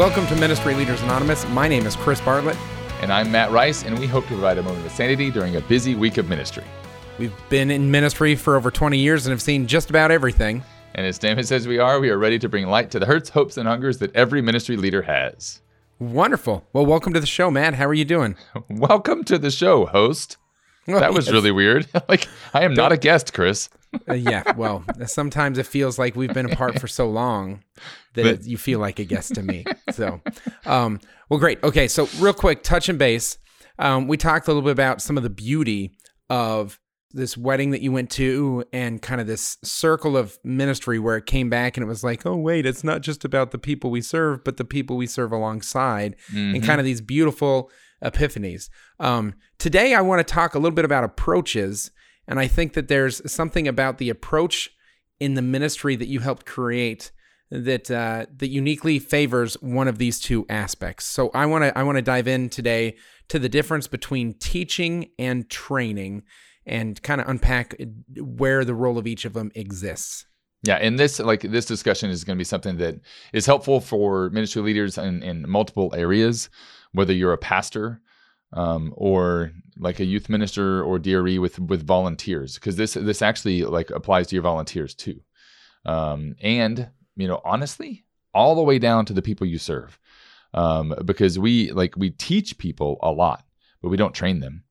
Welcome to Ministry Leaders Anonymous. My name is Chris Bartlett. And I'm Matt Rice, and we hope to provide a moment of sanity during a busy week of ministry. We've been in ministry for over 20 years and have seen just about everything. And as David says we are, we are ready to bring light to the hurts, hopes, and hungers that every ministry leader has. Wonderful. Well, welcome to the show, Matt. How are you doing? welcome to the show, host. That was yes. really weird. like, I am not a guest, Chris. uh, yeah, well, sometimes it feels like we've been apart for so long that but, you feel like a guest to me. So, um, well, great. Okay, so real quick, touch and base. Um, we talked a little bit about some of the beauty of this wedding that you went to and kind of this circle of ministry where it came back and it was like, oh, wait, it's not just about the people we serve, but the people we serve alongside mm-hmm. and kind of these beautiful epiphanies. Um, today, I want to talk a little bit about approaches. And I think that there's something about the approach in the ministry that you helped create that uh, that uniquely favors one of these two aspects. So I want to I want to dive in today to the difference between teaching and training and kind of unpack where the role of each of them exists. Yeah, and this like this discussion is going to be something that is helpful for ministry leaders in, in multiple areas, whether you're a pastor um, or like a youth minister or DRE with with volunteers, because this this actually like applies to your volunteers too, um, and you know honestly, all the way down to the people you serve, um, because we like we teach people a lot, but we don't train them.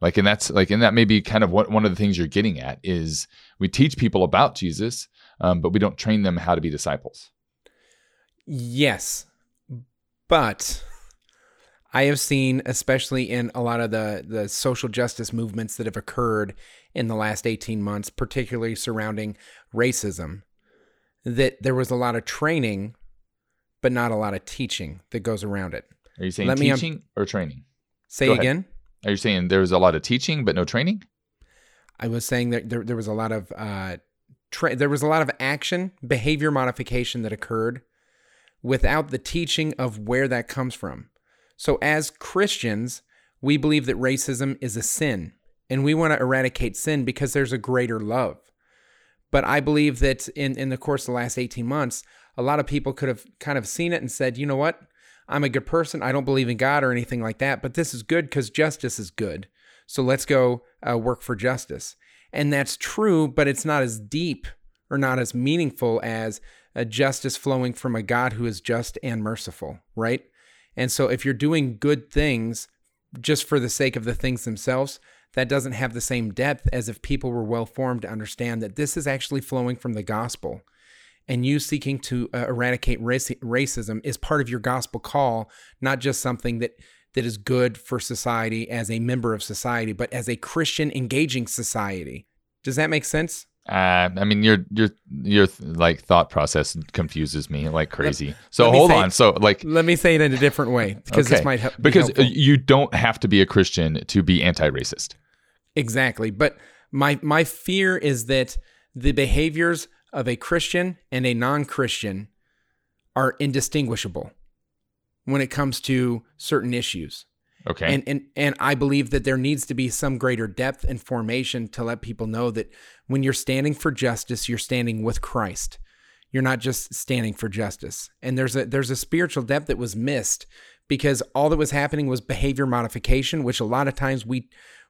Like and that's like and that may be kind of what one of the things you're getting at is we teach people about jesus um, but we don't train them how to be disciples. Yes but i have seen especially in a lot of the the social justice movements that have occurred in the last 18 months particularly surrounding racism that there was a lot of training but not a lot of teaching that goes around it are you saying Let teaching me, um, or training say again are you saying there was a lot of teaching but no training? I was saying that there, there was a lot of uh, tra- there was a lot of action, behavior modification that occurred without the teaching of where that comes from. So as Christians, we believe that racism is a sin and we want to eradicate sin because there's a greater love. But I believe that in, in the course of the last 18 months, a lot of people could have kind of seen it and said, you know what? I'm a good person. I don't believe in God or anything like that, but this is good because justice is good. So let's go uh, work for justice. And that's true, but it's not as deep or not as meaningful as a justice flowing from a God who is just and merciful, right? And so if you're doing good things just for the sake of the things themselves, that doesn't have the same depth as if people were well formed to understand that this is actually flowing from the gospel and you seeking to uh, eradicate racism is part of your gospel call, not just something that that is good for society as a member of society, but as a Christian engaging society. Does that make sense? Uh, I mean, your your your like thought process confuses me like crazy. Let, so let hold on. so like, let me say it in a different way because okay. this might help. Because helpful. you don't have to be a Christian to be anti-racist. Exactly, but my my fear is that the behaviors of a Christian and a non Christian are indistinguishable when it comes to certain issues. Okay. And, and and I believe that there needs to be some greater depth and formation to let people know that when you're standing for justice, you're standing with Christ. You're not just standing for justice. And there's a there's a spiritual depth that was missed because all that was happening was behavior modification, which a lot of times we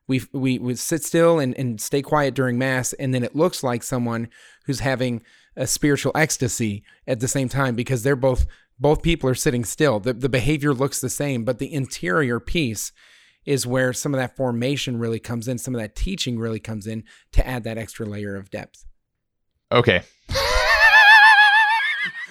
we we sit still and, and stay quiet during mass and then it looks like someone who's having a spiritual ecstasy at the same time because they're both both people are sitting still the, the behavior looks the same but the interior piece is where some of that formation really comes in some of that teaching really comes in to add that extra layer of depth okay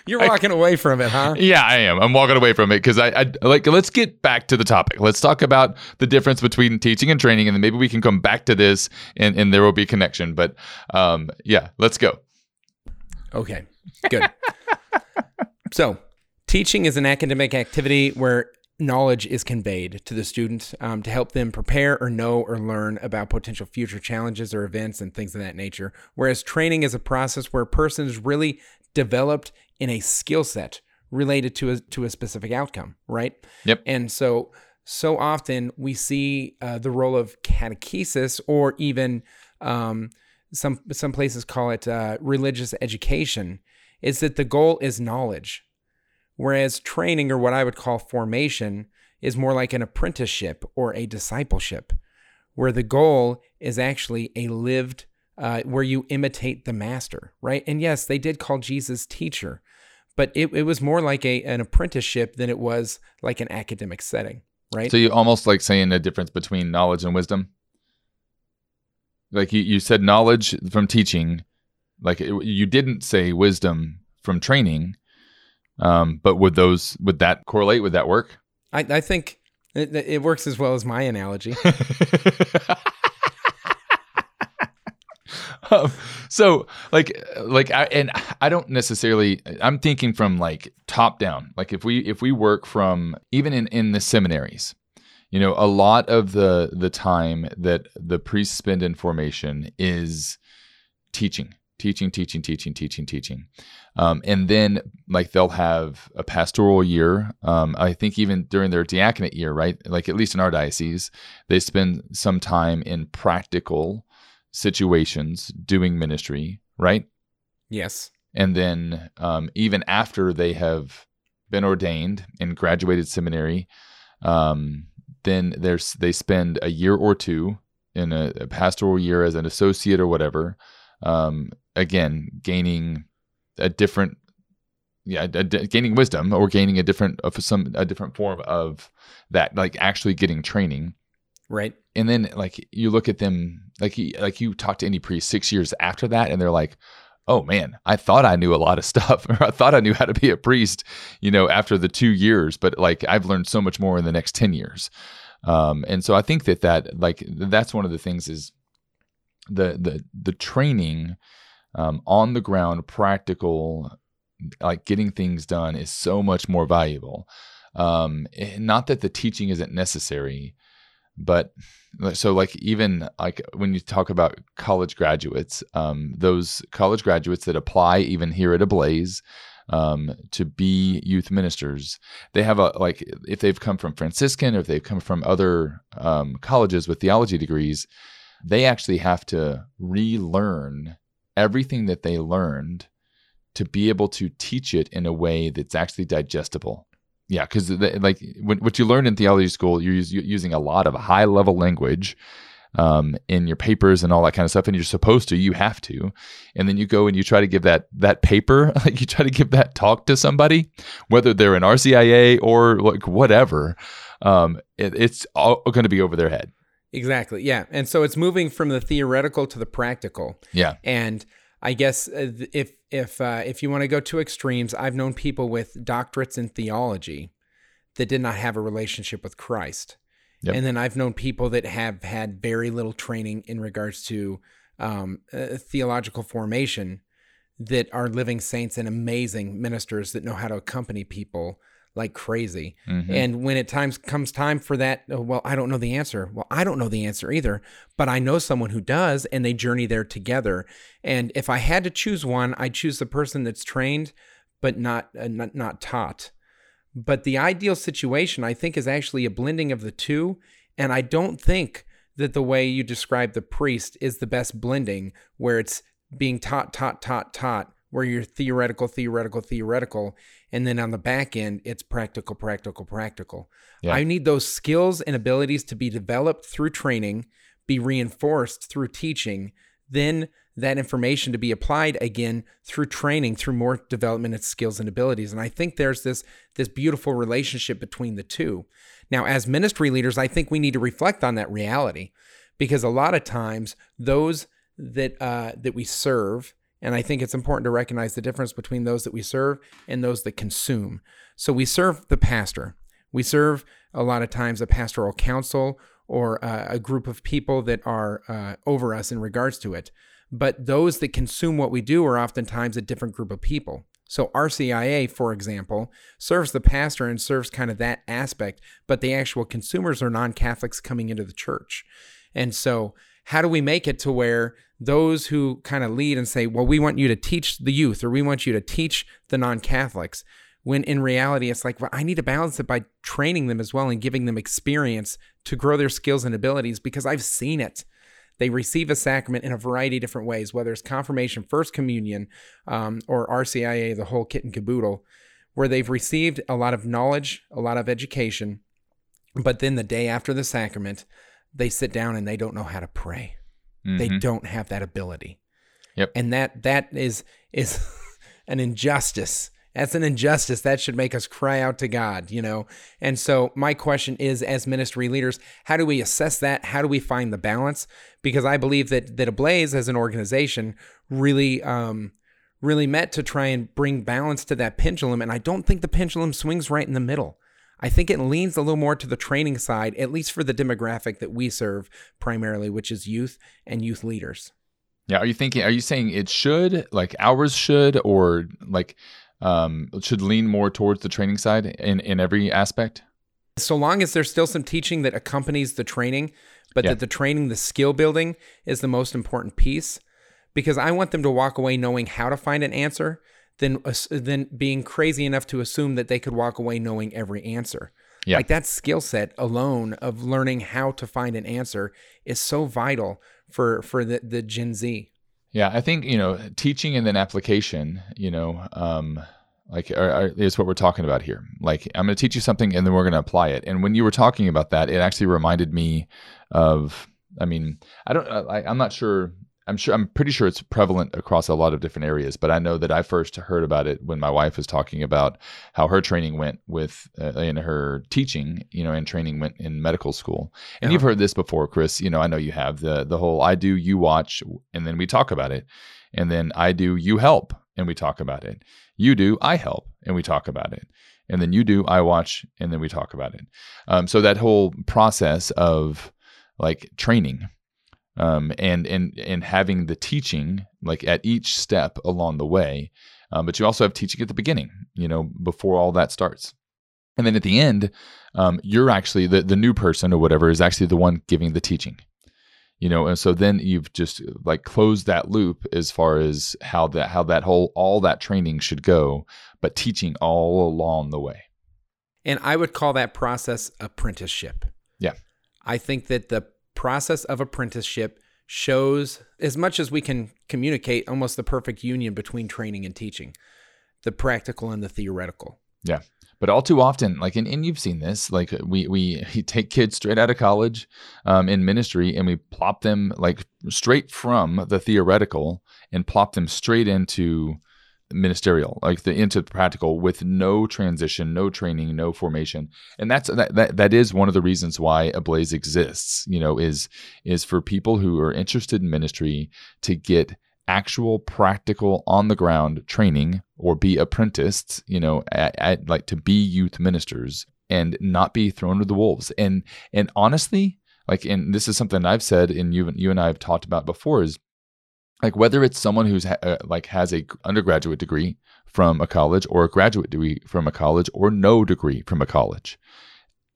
you're walking I, away from it, huh? Yeah, I am. I'm walking away from it because I, I like. Let's get back to the topic. Let's talk about the difference between teaching and training, and then maybe we can come back to this, and and there will be a connection. But um, yeah, let's go. Okay, good. so, teaching is an academic activity where knowledge is conveyed to the student um, to help them prepare or know or learn about potential future challenges or events and things of that nature. Whereas training is a process where a person is really developed in a skill set related to a to a specific outcome, right? Yep. And so so often we see uh, the role of catechesis or even um, some some places call it uh, religious education is that the goal is knowledge Whereas training, or what I would call formation, is more like an apprenticeship or a discipleship, where the goal is actually a lived, uh, where you imitate the master, right? And yes, they did call Jesus teacher, but it, it was more like a, an apprenticeship than it was like an academic setting, right? So you almost like saying the difference between knowledge and wisdom. Like you, you said knowledge from teaching, like it, you didn't say wisdom from training. Um, but would those would that correlate? Would that work? I, I think it, it works as well as my analogy. um, so like like I and I don't necessarily I'm thinking from like top down. Like if we if we work from even in in the seminaries, you know, a lot of the the time that the priests spend in formation is teaching teaching, teaching, teaching, teaching, teaching. Um, and then like they'll have a pastoral year. Um, I think even during their diaconate year, right? Like at least in our diocese, they spend some time in practical situations doing ministry, right? Yes. And then um, even after they have been ordained and graduated seminary, um, then there's they spend a year or two in a, a pastoral year as an associate or whatever, um, again gaining a different yeah gaining wisdom or gaining a different of some a different form of that like actually getting training. Right. And then like you look at them like you, like you talk to any priest six years after that and they're like oh man i thought i knew a lot of stuff or i thought i knew how to be a priest you know after the two years but like i've learned so much more in the next 10 years. Um, and so i think that that like that's one of the things is the the the training um, on the ground, practical, like getting things done is so much more valuable. Um, eh, not that the teaching isn't necessary, but so like even like when you talk about college graduates, um, those college graduates that apply even here at Ablaze um, to be youth ministers, they have a like if they've come from Franciscan or if they've come from other um, colleges with theology degrees, they actually have to relearn everything that they learned to be able to teach it in a way that's actually digestible. Yeah, because like what you learn in theology school, you're using a lot of high level language um, in your papers and all that kind of stuff, and you're supposed to, you have to, and then you go and you try to give that that paper, like you try to give that talk to somebody, whether they're an RCIA or like whatever, um, it, it's all going to be over their head. Exactly. Yeah. And so it's moving from the theoretical to the practical. Yeah. And I guess uh, if if uh, if you want to go to extremes, I've known people with doctorates in theology that did not have a relationship with Christ. Yep. And then I've known people that have had very little training in regards to um, uh, theological formation that are living saints and amazing ministers that know how to accompany people like crazy. Mm-hmm. And when it times comes time for that, oh, well, I don't know the answer. Well, I don't know the answer either, but I know someone who does, and they journey there together. And if I had to choose one, I'd choose the person that's trained but not uh, not, not taught. But the ideal situation, I think, is actually a blending of the two. And I don't think that the way you describe the priest is the best blending, where it's being taught, taught, taught, taught, where you're theoretical, theoretical, theoretical, and then on the back end, it's practical, practical, practical. Yeah. I need those skills and abilities to be developed through training, be reinforced through teaching, then that information to be applied again through training, through more development of skills and abilities. And I think there's this this beautiful relationship between the two. Now, as ministry leaders, I think we need to reflect on that reality because a lot of times those that uh, that we serve and I think it's important to recognize the difference between those that we serve and those that consume. So we serve the pastor. We serve a lot of times a pastoral council or uh, a group of people that are uh, over us in regards to it. But those that consume what we do are oftentimes a different group of people. So RCIA, for example, serves the pastor and serves kind of that aspect, but the actual consumers are non Catholics coming into the church. And so, how do we make it to where those who kind of lead and say, well, we want you to teach the youth or we want you to teach the non Catholics, when in reality, it's like, well, I need to balance it by training them as well and giving them experience to grow their skills and abilities because I've seen it. They receive a sacrament in a variety of different ways, whether it's confirmation, first communion, um, or RCIA, the whole kit and caboodle, where they've received a lot of knowledge, a lot of education, but then the day after the sacrament, they sit down and they don't know how to pray. They Mhm. don't have that ability. Yep. And that that is is an injustice. That's an injustice that should make us cry out to God, you know. And so my question is as ministry leaders, how do we assess that? How do we find the balance? Because I believe that that Ablaze as an organization really um really meant to try and bring balance to that pendulum and I don't think the pendulum swings right in the middle. I think it leans a little more to the training side, at least for the demographic that we serve primarily, which is youth and youth leaders. Yeah. Are you thinking? Are you saying it should, like ours should, or like um, should lean more towards the training side in in every aspect? So long as there's still some teaching that accompanies the training, but Yeah. that the training, the skill building is the most important piece because I want them to walk away knowing how to find an answer than than being crazy enough to assume that they could walk away knowing every answer. Yeah. Like that skill set alone of learning how to find an answer is so vital for for the the Gen Z. Yeah, I think you know teaching and then application. You know, um, like are, are, is what we're talking about here. Like I'm going to teach you something, and then we're going to apply it. And when you were talking about that, it actually reminded me of. I mean, I don't. I, I'm not sure. I'm sure. I'm pretty sure it's prevalent across a lot of different areas. But I know that I first heard about it when my wife was talking about how her training went with uh, in her teaching. You know, and training went in medical school. And you've heard this before, Chris. You know, I know you have the the whole I do, you watch, and then we talk about it, and then I do, you help, and we talk about it. You do, I help, and we talk about it, and then you do, I watch, and then we talk about it. Um, so that whole process of like training, um, and and and having the teaching like at each step along the way, um, but you also have teaching at the beginning, you know, before all that starts. And then at the end, um, you're actually the, the new person or whatever is actually the one giving the teaching you know and so then you've just like closed that loop as far as how that how that whole all that training should go but teaching all along the way And I would call that process apprenticeship. Yeah. I think that the process of apprenticeship shows, as much as we can communicate, almost the perfect union between training and teaching the practical and the theoretical. yeah but all too often like and, and you've seen this like we we take kids straight out of college um, in ministry and we plop them like straight from the theoretical and plop them straight into ministerial like the into the practical with no transition no training no formation. And that's that, that that is one of the reasons why ablaze exists you know is is for people who are interested in ministry to get actual practical on the ground training or be apprenticed you know at, at like to be youth ministers and not be thrown to the wolves. And and honestly like and this is something i've said and you you and i have talked about before is like whether it's someone who's ha- uh, like has a undergraduate degree from a college or a graduate degree from a college or no degree from a college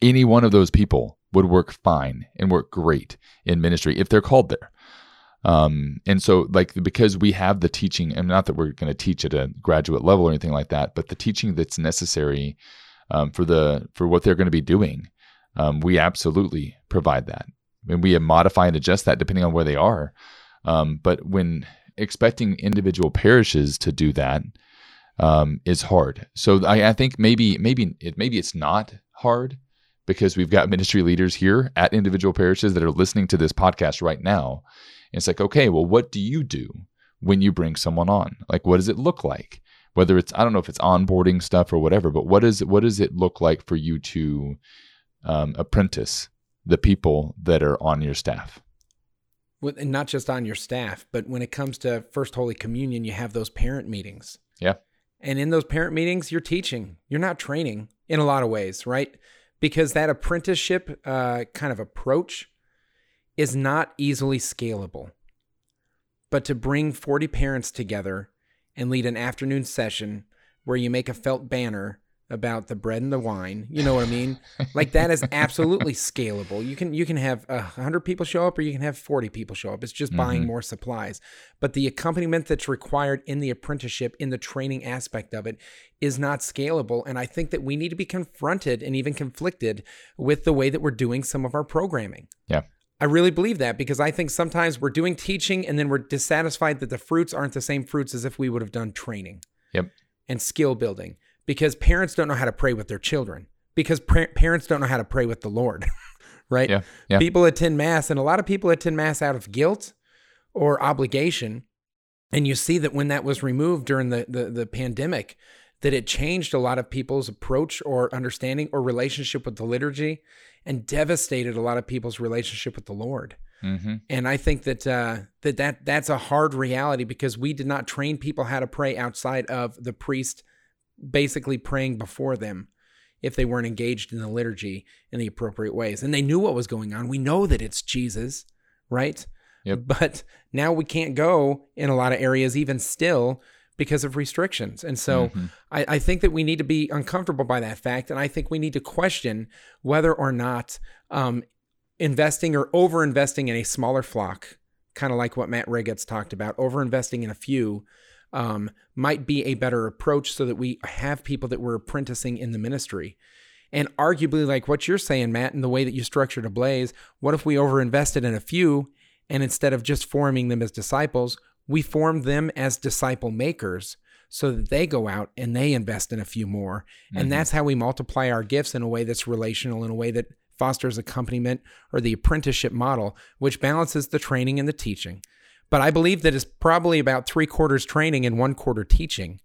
any one of those people would work fine and work great in ministry if they're called there. Um and so like because we have the teaching and not that we're going to teach at a graduate level or anything like that but the teaching that's necessary um, for the for what they're going to be doing um, we absolutely provide that. And we modify and adjust that depending on where they are um, but when expecting individual parishes to do that um, is hard so I, I think maybe maybe it maybe it's not hard because we've got ministry leaders here at individual parishes that are listening to this podcast right now it's like, okay, well, what do you do when you bring someone on? Like, what does it look like? Whether it's, I don't know if it's onboarding stuff or whatever, but what is what does it look like for you to um, apprentice the people that are on your staff? With, and not just on your staff, but when it comes to First Holy Communion, you have those parent meetings. Yeah. And in those parent meetings, you're teaching, you're not training in a lot of ways, right? Because that apprenticeship uh, kind of approach is not easily scalable. But to bring 40 parents together and lead an afternoon session where you make a felt banner about the bread and the wine, you know what I mean? like that is absolutely scalable. You can you can have a 100 people show up or you can have 40 people show up. It's just buying Mhm. more supplies. But the accompaniment that's required in the apprenticeship in the training aspect of it is not scalable and I think that we need to be confronted and even conflicted with the way that we're doing some of our programming. Yeah. I really believe that because I think sometimes we're doing teaching and then we're dissatisfied that the fruits aren't the same fruits as if we would have done training Yep. and skill building because parents don't know how to pray with their children because par- parents don't know how to pray with the Lord, right? Yeah, yeah. People attend mass, and a lot of people attend mass out of guilt or obligation. And you see that when that was removed during the, the, the pandemic, that it changed a lot of people's approach or understanding or relationship with the liturgy and devastated a lot of people's relationship with the Lord. Mm-hmm. And I think that uh, that that that's a hard reality because we did not train people how to pray outside of the priest basically praying before them if they weren't engaged in the liturgy in the appropriate ways. And they knew what was going on. We know that it's Jesus, right? Yep. But now we can't go in a lot of areas, even still, because of restrictions. And so Mm-hmm. I, I think that we need to be uncomfortable by that fact. And I think we need to question whether or not um, investing or over investing in a smaller flock, kind of like what Matt Riggets talked about, over investing in a few. Um, might be a better approach so that we have people that we're apprenticing in the ministry. And arguably, like what you're saying, Matt, and the way that you structured Ablaze, what if we overinvested in a few and instead of just forming them as disciples, we formed them as disciple makers so that they go out and they invest in a few more. And that's how we multiply our gifts in a way that's relational, in a way that fosters accompaniment or the apprenticeship model, which balances the training and the teaching. But I believe that it's probably about three quarters training and one quarter teaching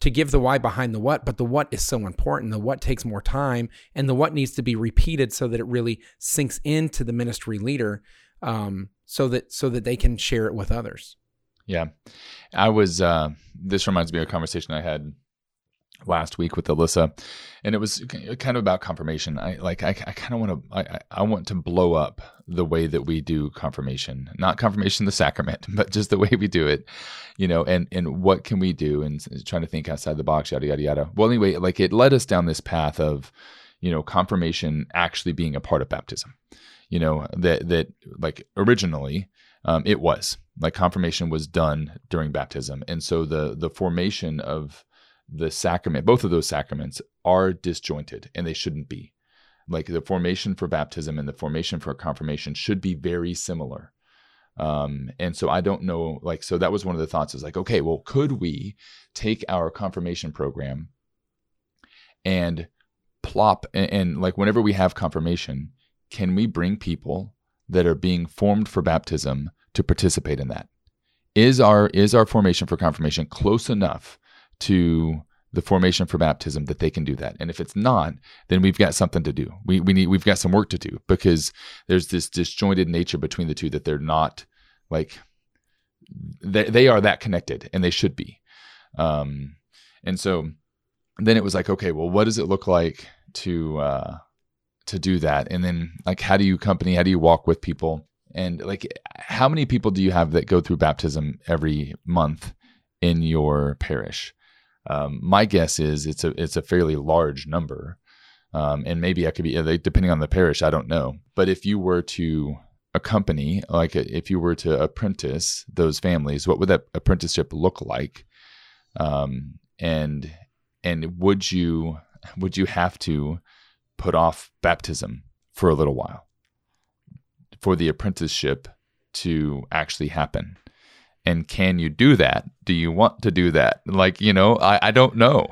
to give the why behind the what. But the what is so important. The what takes more time, and the what needs to be repeated so that it really sinks into the ministry leader, um, so that so that they can share it with others. Yeah. I was, uh, this reminds me of a conversation I had last week with Alyssa, and it was kind of about confirmation. I like, I, I kind of want to, I, I want to blow up the way that we do confirmation, not confirmation, the sacrament, but just the way we do it, you know, and, and what can we do and trying to think outside the box, yada, yada, yada. Well, anyway, like it led us down this path of, you know, confirmation actually being a part of baptism, you know, that, that like originally, um, it was like confirmation was done during baptism and so the the formation of the sacrament both of those sacraments are disjointed and they shouldn't be. Like the formation for baptism and the formation for confirmation should be very similar. Um, and so i don't know like so that was one of the thoughts is like okay well could we take our confirmation program and plop and, and like whenever we have confirmation can we bring people that are being formed for baptism to participate in that? Is our is our formation for confirmation close enough to the formation for baptism that they can do that. And if it's not then we've got something to do. We, we need we've got some work to do because there's this disjointed nature between the two that they're not like they, they are that connected and they should be. Um and so then it was like okay well what does it look like to uh to do that? And then like how do you company how do you walk with people? And like how many people do you have that go through baptism every month in your parish um, my guess is it's a it's a fairly large number. Um, and maybe i could be depending on the parish i don't know. But if you were to accompany like if you were to apprentice those families what would that apprenticeship look like? Um, and and would you would you have to put off baptism for a little while for the apprenticeship to actually happen. And can you do that? Do you want to do that? Like, you know, I, I don't know.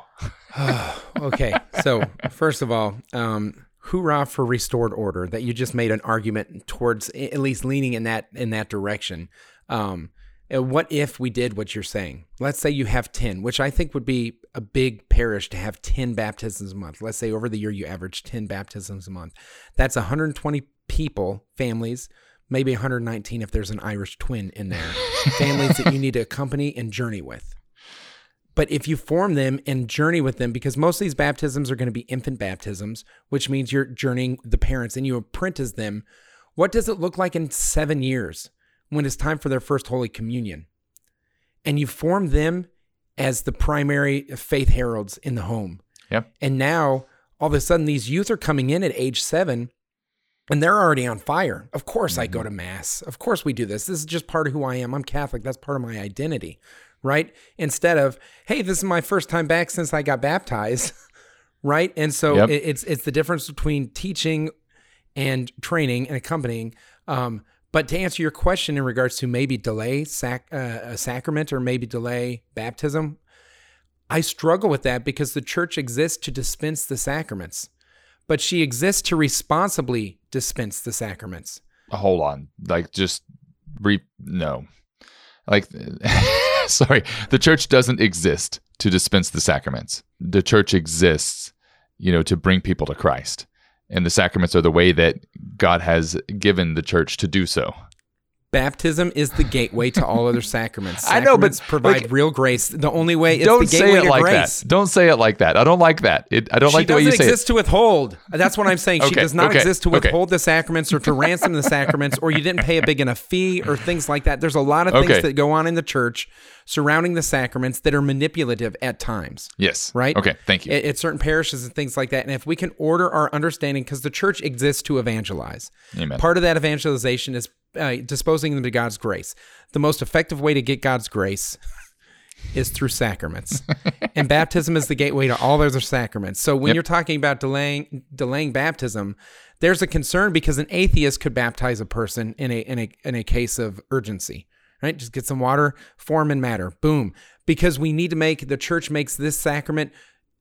okay. So, first of all, um, hoorah for restored order that you just made an argument towards at least leaning in that in that direction. Um, what if we did what you're saying? Let's say you have 10, which I think would be a big parish to have 10 baptisms a month. Let's say over the year you average 10 baptisms a month. That's 120 people, families, maybe 119 if there's an Irish twin in there, families that you need to accompany and journey with. But if you form them and journey with them, because most of these baptisms are going to be infant baptisms, which means you're journeying the parents and you apprentice them, what does it look like in seven years when it's time for their first Holy Communion? And you form them as the primary faith heralds in the home. Yep. And now all of a sudden these youth are coming in at age seven and they're already on fire. Of course, mm-hmm. I go to mass. Of course, we do this. This is just part of who I am. I'm Catholic. That's part of my identity, right? Instead of, hey, this is my first time back since I got baptized, right? And so yep. it's it's the difference between teaching and training and accompanying. Um, but to answer your question in regards to maybe delay sac- uh, a sacrament or maybe delay baptism, I struggle with that because the church exists to dispense the sacraments, but she exists to responsibly dispense the sacraments. Hold on. Like, just re no. Like, sorry, the church doesn't exist to dispense the sacraments. The church exists, you know, to bring people to Christ. And the sacraments are the way that God has given the church to do so. Baptism is the gateway to all other sacraments. I know, but, provide like- real grace. The only way it's don't the say it like grace. that. Don't say it like that. I don't like that. It, I don't She like the way doesn't you say exist to withhold. That's what I'm saying. She does not okay, exist to okay. withhold the sacraments or to ransom the sacraments, or you didn't pay a big enough fee or things like that. There's a lot of things Okay. that go on in the church surrounding the sacraments that are manipulative at times. Yes. Right? Okay. Thank you. At, at certain parishes and things like that. And if we can order our understanding, because the church exists to evangelize. Amen. Part of that evangelization is uh, disposing them to God's grace. The most effective way to get God's grace is through sacraments, and baptism is the gateway to all other sacraments. So when Yep. you're talking about delaying delaying baptism, there's a concern because an atheist could baptize a person in a in a in a case of urgency. Right? Just get some water, form and matter. Boom. Because we need to make the church makes this sacrament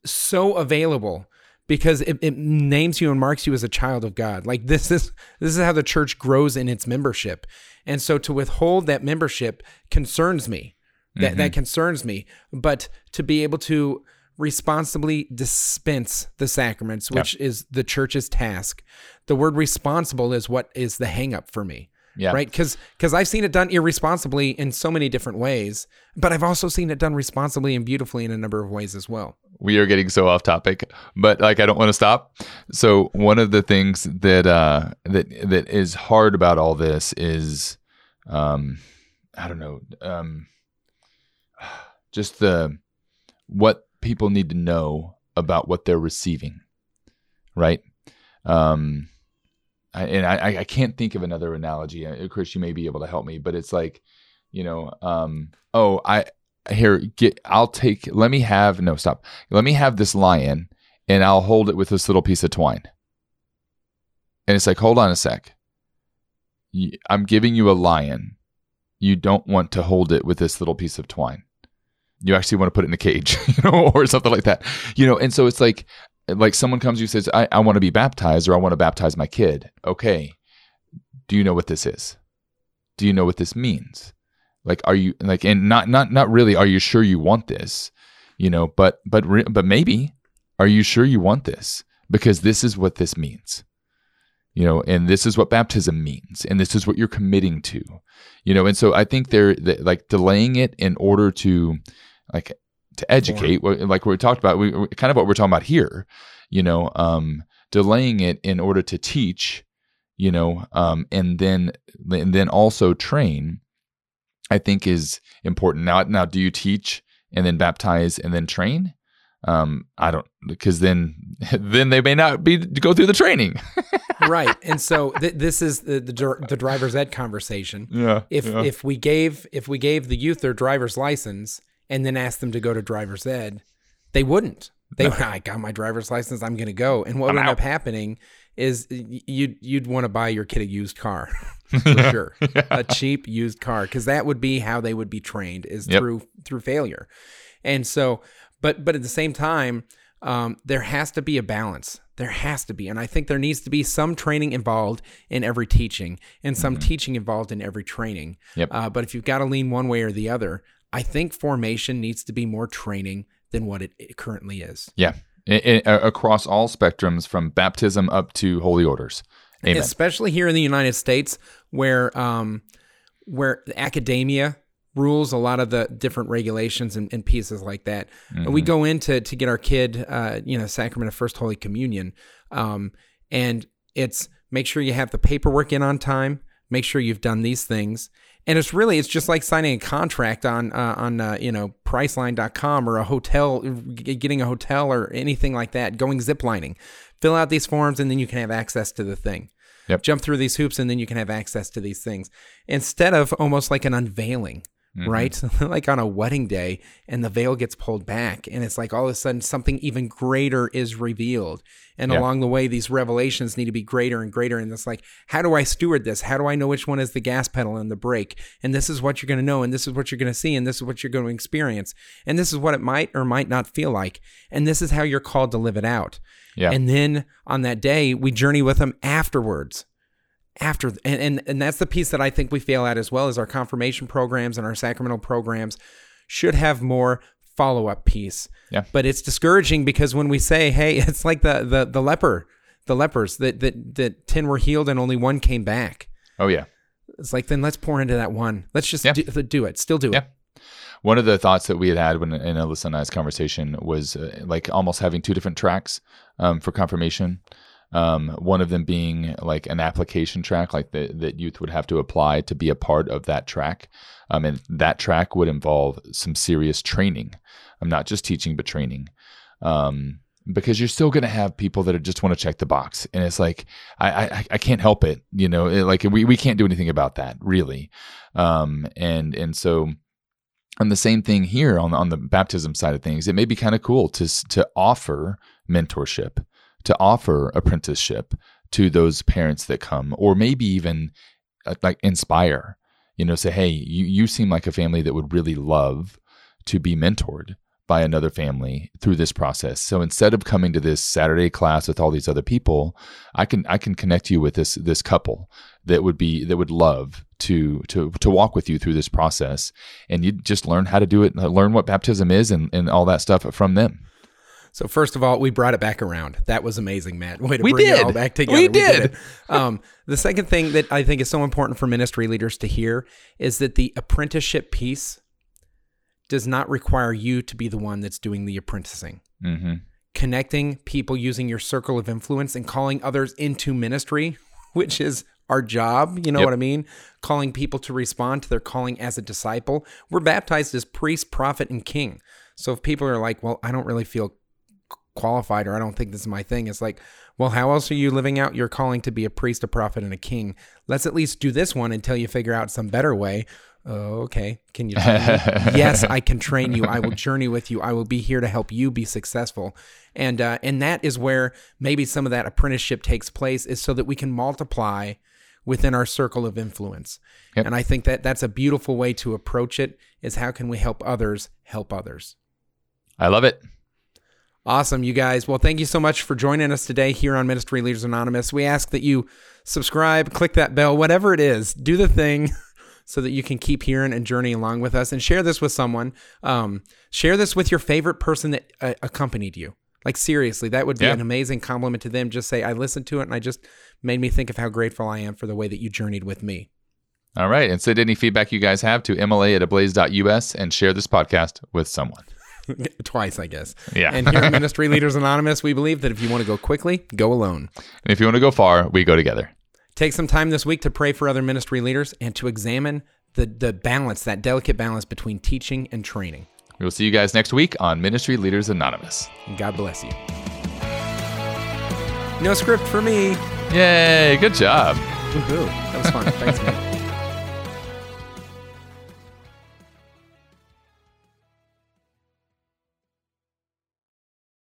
so available because it, it names you and marks you as a child of God. Like this is this is how the church grows in its membership. And so to withhold that membership concerns me. That that mm-hmm. concerns me. But to be able to responsibly dispense the sacraments, which is the church's task. The word responsible is what is the hang up for me. Yeah. Right? Because because I've seen it done irresponsibly in so many different ways, but I've also seen it done responsibly and beautifully in a number of ways as well. we are getting so off topic, but like I don't want to stop. So one of the things that uh, that that is hard about all this is, um, I don't know, um, just the what people need to know about what they're receiving, right? Um, I, and I, I can't think of another analogy. Uh, Chris, you may be able to help me, but it's like, you know, um, oh, I here get i'll take let me have no stop. Let me have this lion and i'll hold it with this little piece of twine. And it's like hold on a sec. I'm giving you a lion. You don't want to hold it with this little piece of twine. You actually want to put it in a cage you know or something like that. You know and so it's like like someone comes to you says i, I want to be baptized or i want to baptize my kid. Okay. Do you know what this is? Do you know what this means? Like are you like and not not not really are you sure you want this? You know but but but maybe are you sure you want this? Because this is what this means. You know and this is what baptism means and this is what you're committing to. You know and so i think they're like delaying it in order to like to educate like we talked about we kind of what we're talking about here you know um delaying it in order to teach you know um and then and then also train I think is important. Now, now, do you teach and then baptize and then train? Um, I don't because then then they may not be go through the training. right. And so th- this is the, the dr- the driver's ed conversation. Yeah. If if we gave if we gave the youth their driver's license and then asked them to go to driver's ed, they wouldn't. They I got my driver's license. I'm going to go. And what I'm would end up happening is you'd you'd want to buy your kid a used car for sure, a cheap used car, because that would be how they would be trained is Yep. through through failure. And so, but but at the same time, um, there has to be a balance. There has to be, and I think there needs to be some training involved in every teaching, and some teaching involved in every training. Yep. Uh, but if you've got to lean one way or the other, I think formation needs to be more training than what it, it currently is. yeah. I- I- across all spectrums, from baptism up to holy orders. Amen. especially here in the United States, where um, where academia rules a lot of the different regulations and, and pieces like that. And We go in to, to get our kid, uh, you know, sacrament of First Holy Communion, um, and it's make sure you have the paperwork in on time, make sure you've done these things. And it's really it's just like signing a contract on uh, on uh, you know Priceline.com or a hotel, getting a hotel or anything like that, going ziplining. Fill out these forms and then you can have access to the thing. Yep. Jump through these hoops and then you can have access to these things instead of almost like an unveiling, Mhm. right? like on a wedding day, and the veil gets pulled back, and it's like all of a sudden something even greater is revealed. And Yeah. along the way, these revelations need to be greater and greater. And it's like, how do I steward this? How do I know which one is the gas pedal and the brake? And this is what you're going to know, and this is what you're going to see, and this is what you're going to experience, and this is what it might or might not feel like, and this is how you're called to live it out. Yeah. And then on that day, we journey with them afterwards. After and, and and that's the piece that I think we fail at as well as our confirmation programs and our sacramental programs should have more follow-up piece. Yeah. But it's discouraging because when we say, hey, it's like the the the leper, the lepers that that that 10 were healed and only one came back. Oh yeah. It's like then let's pour into that one. Let's just Yeah. do, do it. Still do it. One of the thoughts that we had had when in Alyssa and I's conversation was uh, like almost having two different tracks um, for confirmation. Um, one of them being like an application track, like the, that youth would have to apply to be a part of that track. Um, and that track would involve some serious training. I'm not just teaching, but training. Um, because you're still going to have people that just want to check the box, and it's like I I, I can't help it, you know. It, like we, we can't do anything about that, really. Um, and and so and the same thing here on on the baptism side of things. It may be kind of cool to to offer mentorship, to offer apprenticeship to those parents that come, or maybe even uh, like inspire. You know, say, hey, you you seem like a family that would really love to be mentored by another family through this process. So instead of coming to this Saturday class with all these other people, I can I can connect you with this this couple that would be that would love to to to walk with you through this process and you just learn how to do it learn what baptism is and, and all that stuff from them So first of all, we brought it back around. That was amazing, Matt. Way to We bring did. it all back together. We did. it. Um, the second thing that I think is so important for ministry leaders to hear is that the apprenticeship piece does not require you to be the one that's doing the apprenticing. mm-hmm. Connecting people using your circle of influence and calling others into ministry, which is our job. You know Yep. what I mean? Calling people to respond to their calling as a disciple. We're baptized as priest, prophet, and king. So if people are like, well, I don't really feel qualified or I don't think this is my thing. It's like, well, how else are you living out your calling to be a priest, a prophet, and a king? Let's at least do this one until you figure out some better way. Oh, okay. Can you yes, I can train you. I will journey with you. I will be here to help you be successful. And uh, and that is where maybe some of that apprenticeship takes place is so that we can multiply within our circle of influence. Yep. And I think that that's a beautiful way to approach it is how can we help others help others? i love it Awesome, you guys. Well, thank you so much for joining us today here on Ministry Leaders Anonymous. We ask that you subscribe, click that bell, whatever it is, do the thing so that you can keep hearing and journeying along with us and share this with someone. Um, share this with your favorite person that uh, accompanied you. Like, seriously, that would be Yeah. an amazing compliment to them. Just say, I listened to it and I just made me think of how grateful I am for the way that you journeyed with me. all right and send any feedback you guys have to mla at ablaze.us and share this podcast with someone Twice, I guess. Yeah. And here at Ministry Leaders Anonymous, we believe that if you want to go quickly, go alone. and if you want to go far we go together Take some time this week to pray for other ministry leaders and to examine the, the balance, that delicate balance between teaching and training. we will see you guys next week on ministry leaders anonymous And God bless you. No script for me. yay good job Woohoo. That was fun. Thanks, man.